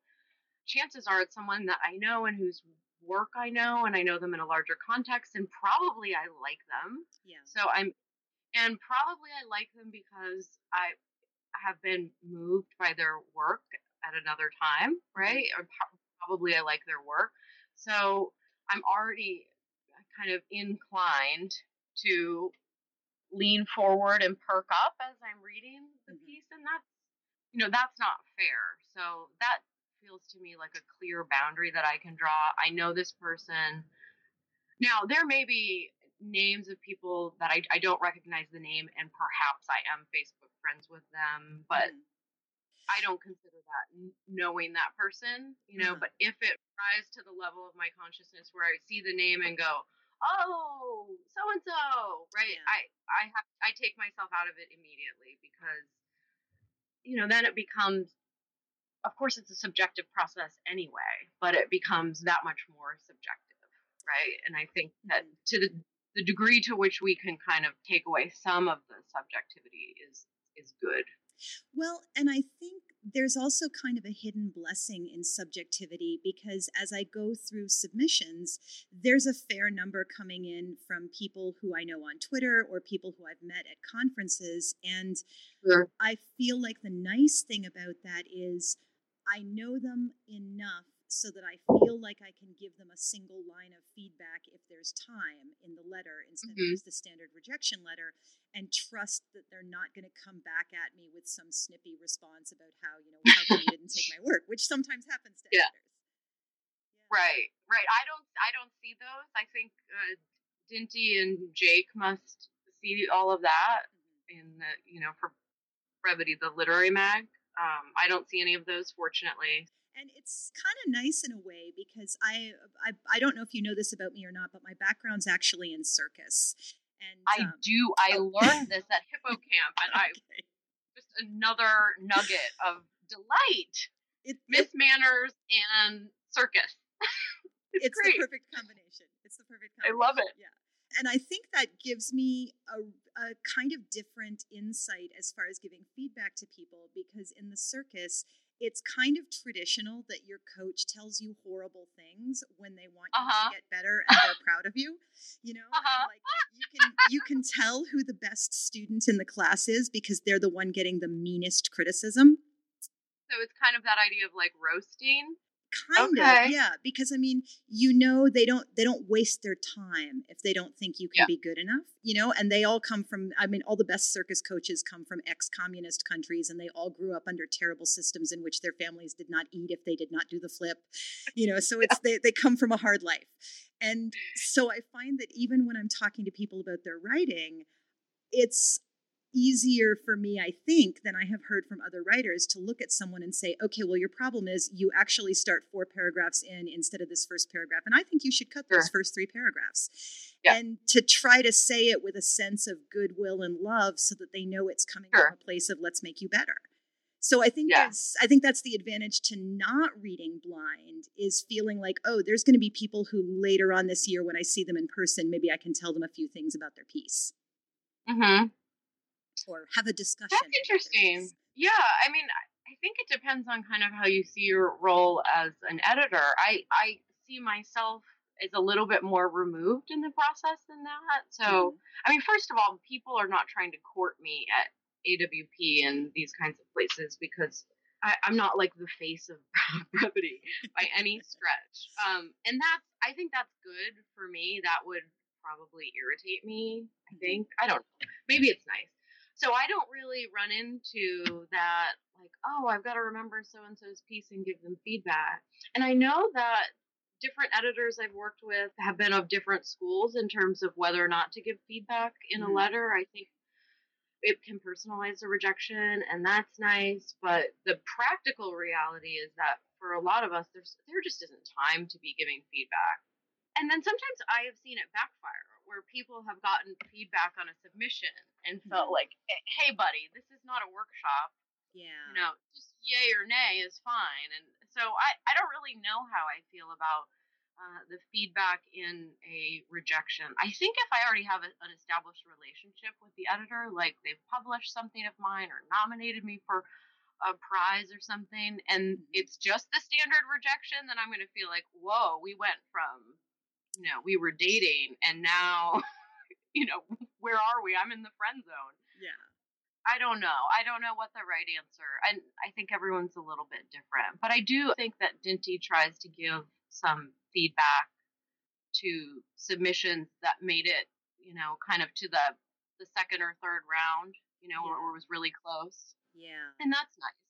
Chances are it's someone that I know and whose work I know, and I know them in a larger context, and probably I like them. Yeah. So I'm, and probably I like them because I have been moved by their work at another time, right? Or pro- probably I like their work. So I'm already kind of inclined to lean forward and perk up as I'm reading the Mhm. piece, and that's, you know, that's not fair. So that feels to me like a clear boundary that I can draw. I know this person. Now, there may be names of people that I, I don't recognize the name, and perhaps I am Facebook friends with them, but Mhm. I don't consider that knowing that person, you know. Uh-huh. But if it rises to the level of my consciousness where I see the name and go, "Oh, so and so," right? Yeah. I I have I take myself out of it immediately because, you know, then it becomes. Of course, it's a subjective process anyway, but it becomes that much more subjective, right? And I think that Mhm. to the the degree to which we can kind of take away some of the subjectivity is is good. Well, and I think there's also kind of a hidden blessing in subjectivity because as I go through submissions, there's a fair number coming in from people who I know on Twitter or people who I've met at conferences. And Sure. I feel like the nice thing about that is I know them enough so that I feel like I can give them a single line of feedback if there's time in the letter instead Mhm. of just the standard rejection letter and trust that they're not going to come back at me with some snippy response about how, you know, how come you didn't take my work, which sometimes happens to Yeah. editors. Right, right. I don't, I don't see those. I think uh, Dinty and Jake must see all of that in the, you know, for brevity, the literary mag. Um, I don't see any of those, fortunately. And it's kind of nice in a way because I, I I don't know if you know this about me or not, but my background's actually in circus. And I um, do. I oh. learned this at Hippocamp, and I just another nugget of delight. it, Miss it- Manners and circus. it's, it's the perfect combination. It's the perfect combination. I love it. Yeah. And I think that gives me a, a kind of different insight as far as giving feedback to people because in the circus, it's kind of traditional that your coach tells you horrible things when they want you Uh-huh. to get better and they're proud of you. You know, Uh-huh. like you can you can tell who the best student in the class is because they're the one getting the meanest criticism. So it's kind of that idea of like roasting. Kind Okay. of yeah because i mean you know they don't they don't waste their time if they don't think you can Yeah. be good enough you know and they all come from i mean all the best circus coaches come from ex-communist countries and they all grew up under terrible systems in which their families did not eat if they did not do the flip you know so it's they, they come from a hard life and so i find that even when i'm talking to people about their writing it's easier for me, I think, than I have heard from other writers to look at someone and say, okay, well, your problem is you actually start four paragraphs in instead of this first paragraph. And I think you should cut those Sure. first three paragraphs. Yeah. And to try to say it with a sense of goodwill and love so that they know it's coming Sure. from a place of let's make you better. So I think Yeah. there's I think that's the advantage to not reading blind is feeling like, oh, there's gonna be people who later on this year when I see them in person, maybe I can tell them a few things about their piece Mm-hmm. Or have a discussion. That's interesting. Yeah, I mean, I think it depends on kind of how you see your role as an editor. I I see myself as a little bit more removed in the process than that. So, Mhm. I mean, first of all, people are not trying to court me at AWP and these kinds of places because I, I'm not like the face of brevity by any stretch. Um, and that's I think that's good for me. That would probably irritate me. I think I don't know. Maybe it's nice. So I don't really run into that like, oh, I've got to remember so and so's piece and give them feedback. And I know that different editors I've worked with have been of different schools in terms of whether or not to give feedback in Mhm. a letter. I think it can personalize the rejection, and that's nice. But the practical reality is that for a lot of us, there's there just isn't time to be giving feedback. And then sometimes I have seen it backfire, where people have gotten feedback on a submission and felt Mhm. like, "Hey, buddy, this is not a workshop Yeah. you know, just yay or nay is fine. And so I, I don't really know how I feel about uh, the feedback in a rejection. I think if I already have a, an established relationship with the editor, like they've published something of mine or nominated me for a prize or something, and Mhm. it's just the standard rejection, then I'm going to feel like, whoa, we went from, you know, we were dating and now, you know, where are we? I'm in the friend zone. Yeah. I don't know. I don't know what the right answer. And I think everyone's a little bit different. But I do think that Dinty tries to give some feedback to submissions that made it, you know, kind of to the the second or third round, you know, Yeah. where it was really close. Yeah. And that's nice.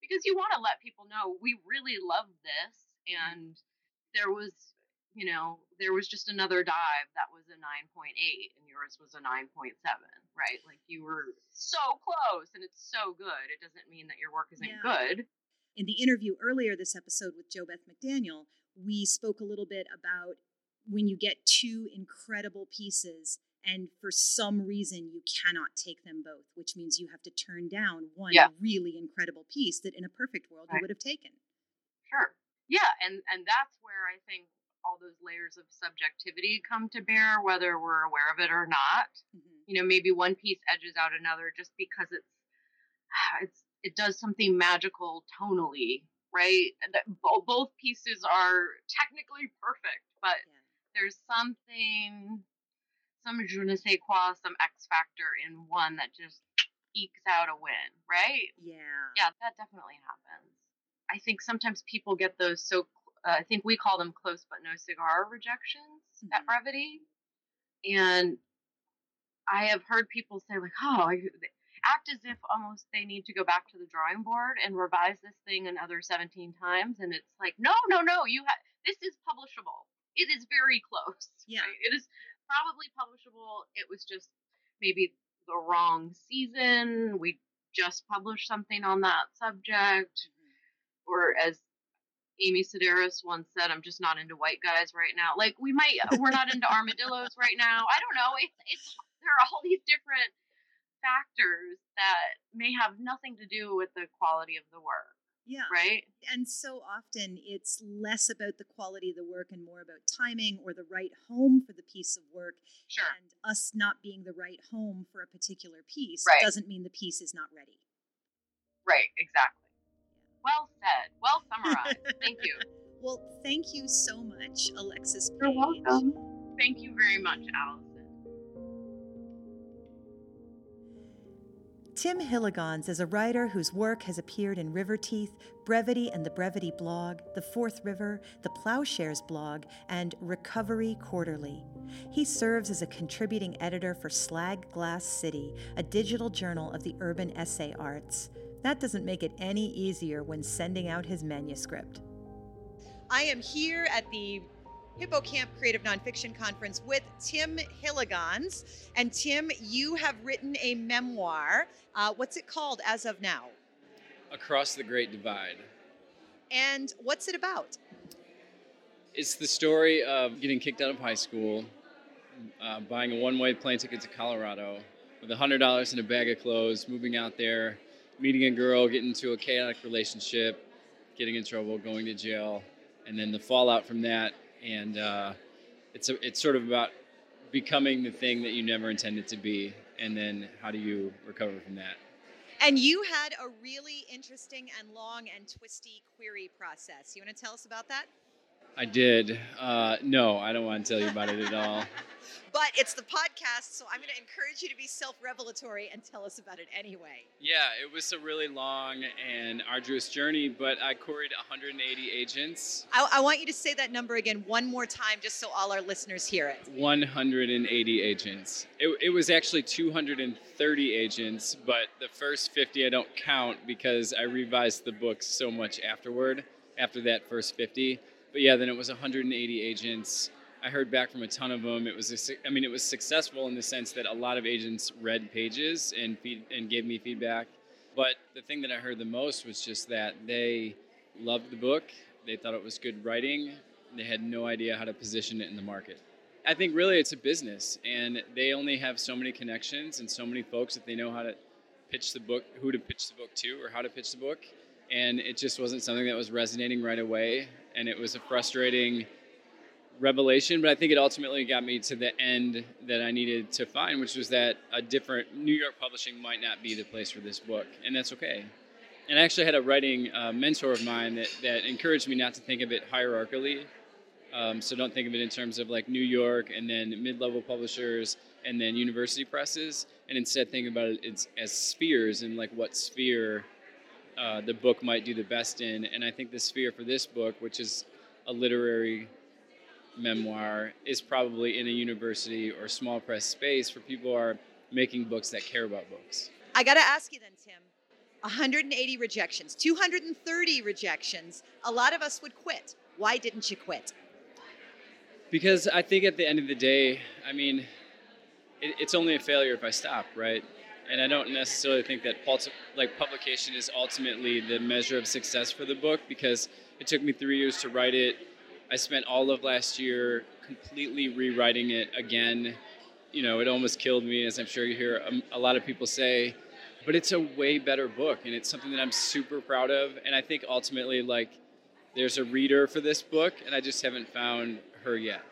Because you want to let people know we really love this Mm-hmm. and there was you know, there was just another dive that was a 9.8 and yours was a 9.7, right? Like you were so close and it's so good. It doesn't mean that your work isn't Yeah. good. In the interview earlier this episode with Jo Beth McDaniel, we spoke a little bit about when you get two incredible pieces and for some reason you cannot take them both, which means you have to turn down one Yeah. really incredible piece that in a perfect world you would have taken. Sure. Yeah, and and that's where I think all those layers of subjectivity come to bear whether we're aware of it or not. Mhm. you know maybe one piece edges out another just because it's it's it does something magical tonally right both pieces are technically perfect but Yeah. there's something some je ne sais quoi some x factor in one that just ekes out a win right Yeah. yeah that definitely happens i think sometimes people get those so uh, i think we call them close but no cigar rejections at Mhm. brevity and i have heard people say like oh act as if almost they need to go back to the drawing board and revise this thing another 17 times and it's like no no no you have this is publishable it is very close Yeah. right? it is probably publishable it was just maybe the wrong season we just published something on that subject Mhm. or as Amy Sedaris once said, I'm just not into white guys right now. Like we might uh, we're not into armadillos right now. I don't know. It's it's there are all these different factors that may have nothing to do with the quality of the work, Yeah. right? And so often it's less about the quality of the work and more about timing or the right home for the piece of work. Sure. And us not being the right home for a particular piece Right. doesn't mean the piece is not ready. Right, exactly. Well said. Well summarized. Thank you. Well, thank you so much, Alexis Paige. You're welcome. Thank you very much, Allison. Tim Hillegonds is a writer whose work has appeared in River Teeth, Brevity and the Brevity blog, The Fourth River, The Plowshares blog, and Recovery Quarterly. He serves as a contributing editor for Slag Glass City, a digital journal of the urban essay arts. That doesn't make it any easier when sending out his manuscript. I am here at the Hippocamp Creative Nonfiction Conference with Tim Hillegonds. And Tim, you have written a memoir. Uh, what's it called as of now? Across the Great Divide. And what's it about? It's the story of getting kicked out of high school, uh, buying a one way plane ticket to Colorado with $100 in a bag of clothes, moving out there, meeting a girl, getting into a chaotic relationship, getting in trouble, going to jail, and then the fallout from that. And uh, it's, a, it's sort of about becoming the thing that you never intended to be, and then how do you recover from that? And you had a really interesting and long and twisty query process. You want to tell us about that? I did. Uh, no, I don't want to tell you about it at all. But it's the podcast, so I'm going to encourage you to be self revelatory and tell us about it anyway. Yeah, it was a really long and arduous journey, but I queried 180 agents, I, I want you to say that number again one more time just so all our listeners hear it. 180 agents. It, it was actually 230 agents, but the first 50 I don't count because I revised the book so much afterward, after that first 50. But yeah, then it was 180 agents. I heard back from a ton of them. It was, a, I mean, it was successful in the sense that a lot of agents read pages and feed, and gave me feedback. But the thing that I heard the most was just that they loved the book. They thought it was good writing. They had no idea how to position it in the market. I think really it's a business, and they only have so many connections and so many folks that they know how to pitch the book, who to pitch the book to, or how to pitch the book. And it just wasn't something that was resonating right away, and it was a frustrating revelation. But I think it ultimately got me to the end that I needed to find, which was that a different New York publishing might not be the place for this book, and that's okay. And I actually had a writing uh, mentor of mine that, that encouraged me not to think of it hierarchically. Um, so don't think of it in terms of like New York and then mid-level publishers and then university presses, and instead think about it as, as spheres and like what sphere uh, the book might do the best in. And I think the sphere for this book, which is a literary memoir, is probably in a university or small press space for people who are making books that care about books. I got to ask you then, Tim. 180 rejections, 230 rejections. A lot of us would quit. Why didn't you quit? Because I think at the end of the day, I mean, it, it's only a failure if I stop, right? And I don't necessarily think that like publication is ultimately the measure of success for the book because it took me three years to write it. I spent all of last year completely rewriting it again. You know, it almost killed me, as I'm sure you hear a, a lot of people say but it's a way better book and it's something that i'm super proud of and i think ultimately like there's a reader for this book and i just haven't found her yet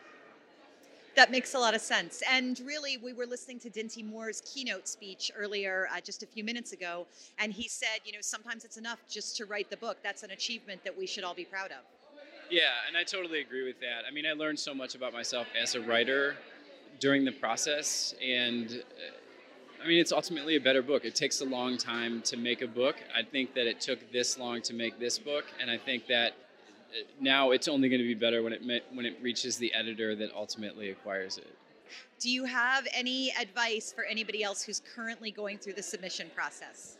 that makes a lot of sense. And really, we were listening to Dinty Moore's keynote speech earlier, uh, just a few minutes ago, and he said, you know, sometimes it's enough just to write the book. That's an achievement that we should all be proud of. Yeah, and I totally agree with that. I mean, I learned so much about myself as a writer during the process, and uh, I mean, it's ultimately a better book. It takes a long time to make a book. I think that it took this long to make this book, and I think that now it's only going to be better when it when it reaches the editor that ultimately acquires it. Do you have any advice for anybody else who's currently going through the submission process?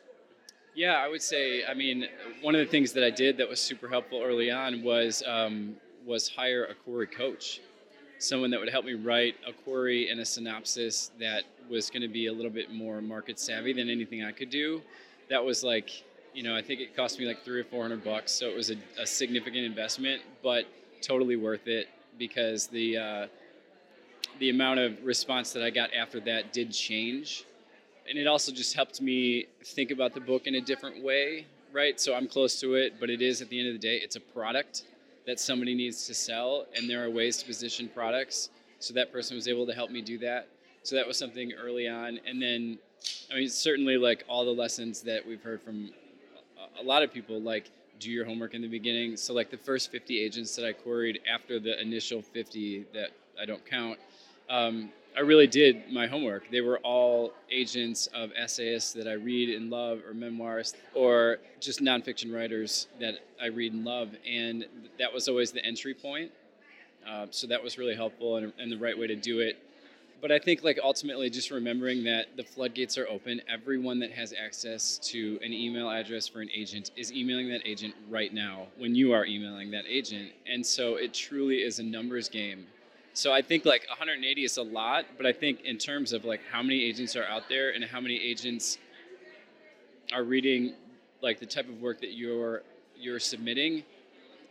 Yeah, I would say. I mean, one of the things that I did that was super helpful early on was um, was hire a query coach someone that would help me write a query and a synopsis that was going to be a little bit more market savvy than anything I could do. That was like, you know, I think it cost me like three or four hundred bucks, so it was a, a significant investment, but totally worth it because the uh, the amount of response that I got after that did change, and it also just helped me think about the book in a different way, right? So I'm close to it, but it is at the end of the day, it's a product that somebody needs to sell, and there are ways to position products. So that person was able to help me do that. So that was something early on, and then, I mean, certainly like all the lessons that we've heard from a lot of people, like do your homework in the beginning. So like the first 50 agents that I queried after the initial 50 that I don't count, um, I really did my homework. They were all agents of essayists that I read and love, or memoirists, or just nonfiction writers that I read and love. And that was always the entry point. Uh, so that was really helpful and, and the right way to do it. But I think, like, ultimately, just remembering that the floodgates are open. Everyone that has access to an email address for an agent is emailing that agent right now when you are emailing that agent. And so it truly is a numbers game so I think like 180 is a lot, but I think in terms of like how many agents are out there and how many agents are reading like the type of work that you're you're submitting,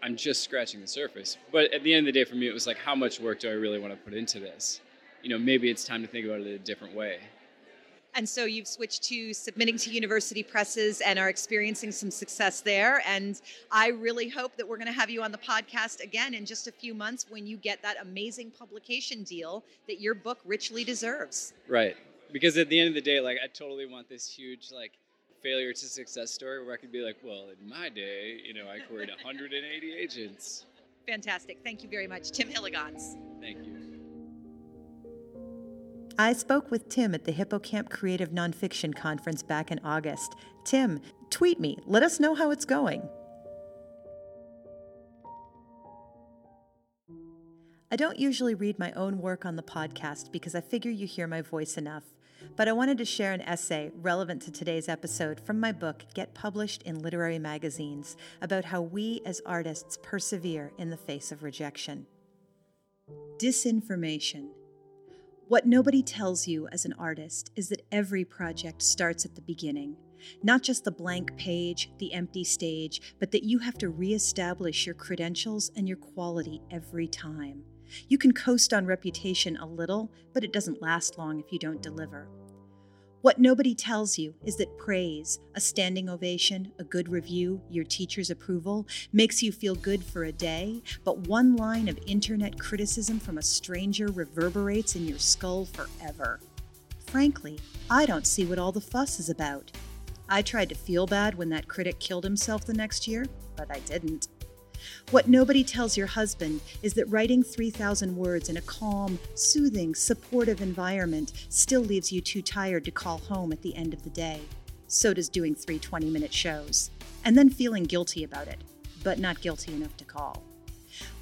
I'm just scratching the surface. But at the end of the day for me it was like how much work do I really want to put into this? You know, maybe it's time to think about it a different way. And so you've switched to submitting to university presses and are experiencing some success there. And I really hope that we're going to have you on the podcast again in just a few months when you get that amazing publication deal that your book richly deserves. Right. Because at the end of the day, like, I totally want this huge, like, failure to success story where I could be like, well, in my day, you know, I queried 180 agents. Fantastic. Thank you very much, Tim Hillegonds. Thank you. I spoke with Tim at the Hippocamp Creative Nonfiction Conference back in August. Tim, tweet me. Let us know how it's going. I don't usually read my own work on the podcast because I figure you hear my voice enough. but I wanted to share an essay relevant to today's episode from my book, Get Published in Literary Magazines, about how we as artists persevere in the face of rejection. Disinformation. What nobody tells you as an artist is that every project starts at the beginning. Not just the blank page, the empty stage, but that you have to reestablish your credentials and your quality every time. You can coast on reputation a little, but it doesn't last long if you don't deliver. What nobody tells you is that praise, a standing ovation, a good review, your teacher's approval, makes you feel good for a day, but one line of internet criticism from a stranger reverberates in your skull forever. Frankly, I don't see what all the fuss is about. I tried to feel bad when that critic killed himself the next year, but I didn't. What nobody tells your husband is that writing 3,000 words in a calm, soothing, supportive environment still leaves you too tired to call home at the end of the day. So does doing three 20 minute shows. And then feeling guilty about it, but not guilty enough to call.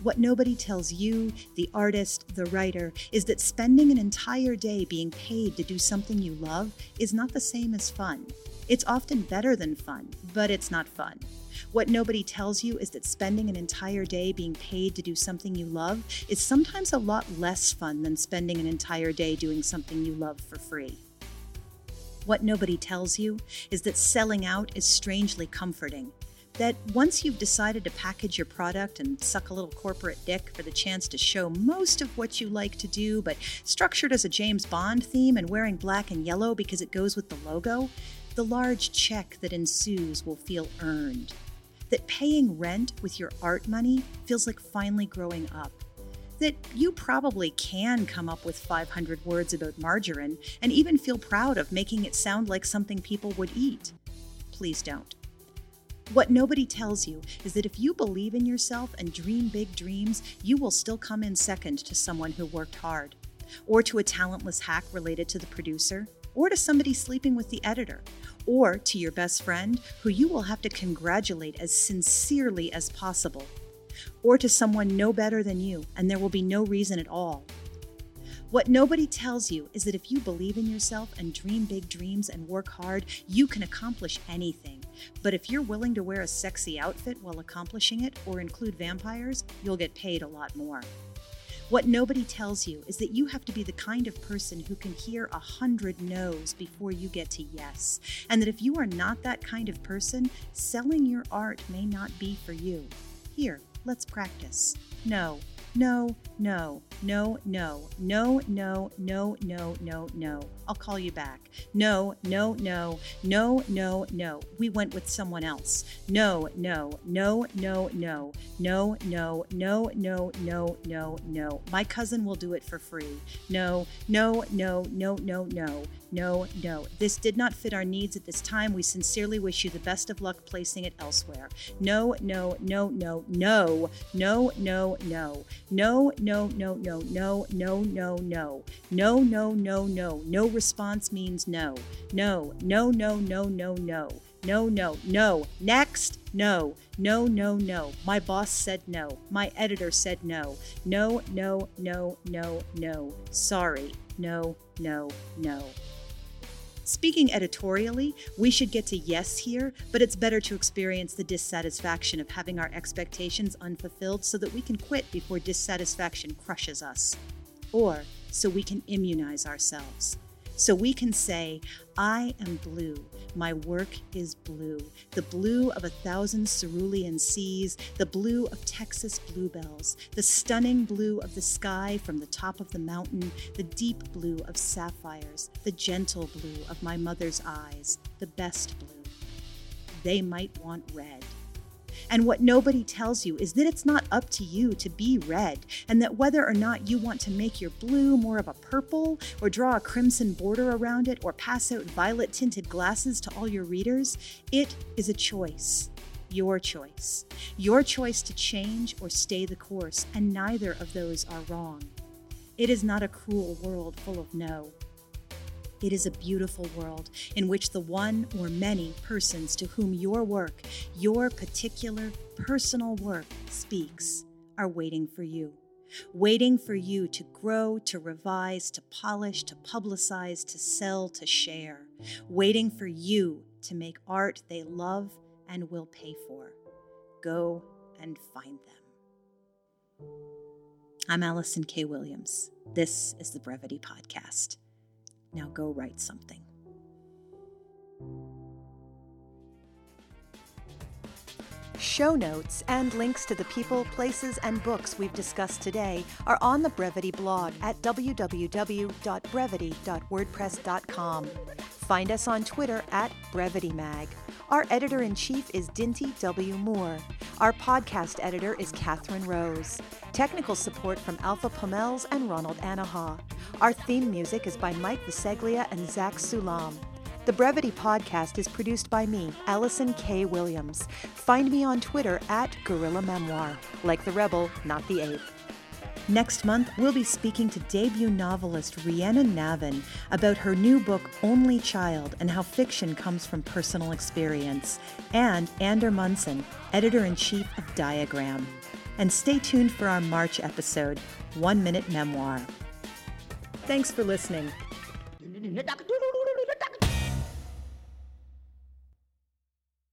What nobody tells you, the artist, the writer, is that spending an entire day being paid to do something you love is not the same as fun. It's often better than fun, but it's not fun. What nobody tells you is that spending an entire day being paid to do something you love is sometimes a lot less fun than spending an entire day doing something you love for free. What nobody tells you is that selling out is strangely comforting. That once you've decided to package your product and suck a little corporate dick for the chance to show most of what you like to do, but structured as a James Bond theme and wearing black and yellow because it goes with the logo, the large check that ensues will feel earned that paying rent with your art money feels like finally growing up. That you probably can come up with 500 words about margarine and even feel proud of making it sound like something people would eat. Please don't. What nobody tells you is that if you believe in yourself and dream big dreams, you will still come in second to someone who worked hard, or to a talentless hack related to the producer, or to somebody sleeping with the editor, or to your best friend who you will have to congratulate as sincerely as possible, or to someone no better than you, and there will be no reason at all. What nobody tells you is that if you believe in yourself and dream big dreams and work hard, you can accomplish anything. But if you're willing to wear a sexy outfit while accomplishing it or include vampires, you'll get paid a lot more. What nobody tells you is that you have to be the kind of person who can hear a hundred no's before you get to yes, and that if you are not that kind of person, selling your art may not be for you. Here, let's practice. No, no, no, no, no, no, no, no, no, no, no. I'll call you back. No, no, no, no, no, no. We went with someone else. No, no, no, no, no, no, no, no, no, no, no, no. My cousin will do it for free. No, no, no, no, no, no. No, no. This did not fit our needs at this time. We sincerely wish you the best of luck placing it elsewhere. No, no, no, no, no, no, no, no. No, no, no, no, no, no, no, no. No, no, no, no. No response means no. No, no, no, no, no, no. No, no, no. Next. No, no, no, no. My boss said no. My editor said no. No, no, no, no, no. Sorry. No, no, no. Speaking editorially, we should get to yes here, but it's better to experience the dissatisfaction of having our expectations unfulfilled so that we can quit before dissatisfaction crushes us. Or so we can immunize ourselves. So we can say, I am blue. My work is blue. The blue of a thousand cerulean seas, the blue of Texas bluebells, the stunning blue of the sky from the top of the mountain, the deep blue of sapphires, the gentle blue of my mother's eyes, the best blue. They might want red. And what nobody tells you is that it's not up to you to be red, and that whether or not you want to make your blue more of a purple, or draw a crimson border around it, or pass out violet tinted glasses to all your readers, it is a choice. Your choice. Your choice to change or stay the course, and neither of those are wrong. It is not a cruel world full of no. It is a beautiful world in which the one or many persons to whom your work, your particular personal work, speaks, are waiting for you. waiting for you to grow, to revise, to polish, to publicize, to sell, to share, waiting for you to make art they love and will pay for. Go and find them. I'm Allison K. Williams. This is the Brevity Podcast. Now go write something. Show notes and links to the people, places, and books we've discussed today are on the Brevity blog at www.brevity.wordpress.com. Find us on Twitter at BrevityMag. Our editor in chief is Dinty W. Moore. Our podcast editor is Catherine Rose. Technical support from Alpha Pomels and Ronald Anaha. Our theme music is by Mike Viseglia and Zach Sulam. The Brevity Podcast is produced by me, Allison K. Williams. Find me on Twitter at Guerilla Memoir, like the rebel, not the ape. Next month, we'll be speaking to debut novelist Rhiannon Navin about her new book, Only Child, and how fiction comes from personal experience, and Ander Monson, editor in chief of Diagram. And stay tuned for our March episode, One Minute Memoir. Thanks for listening.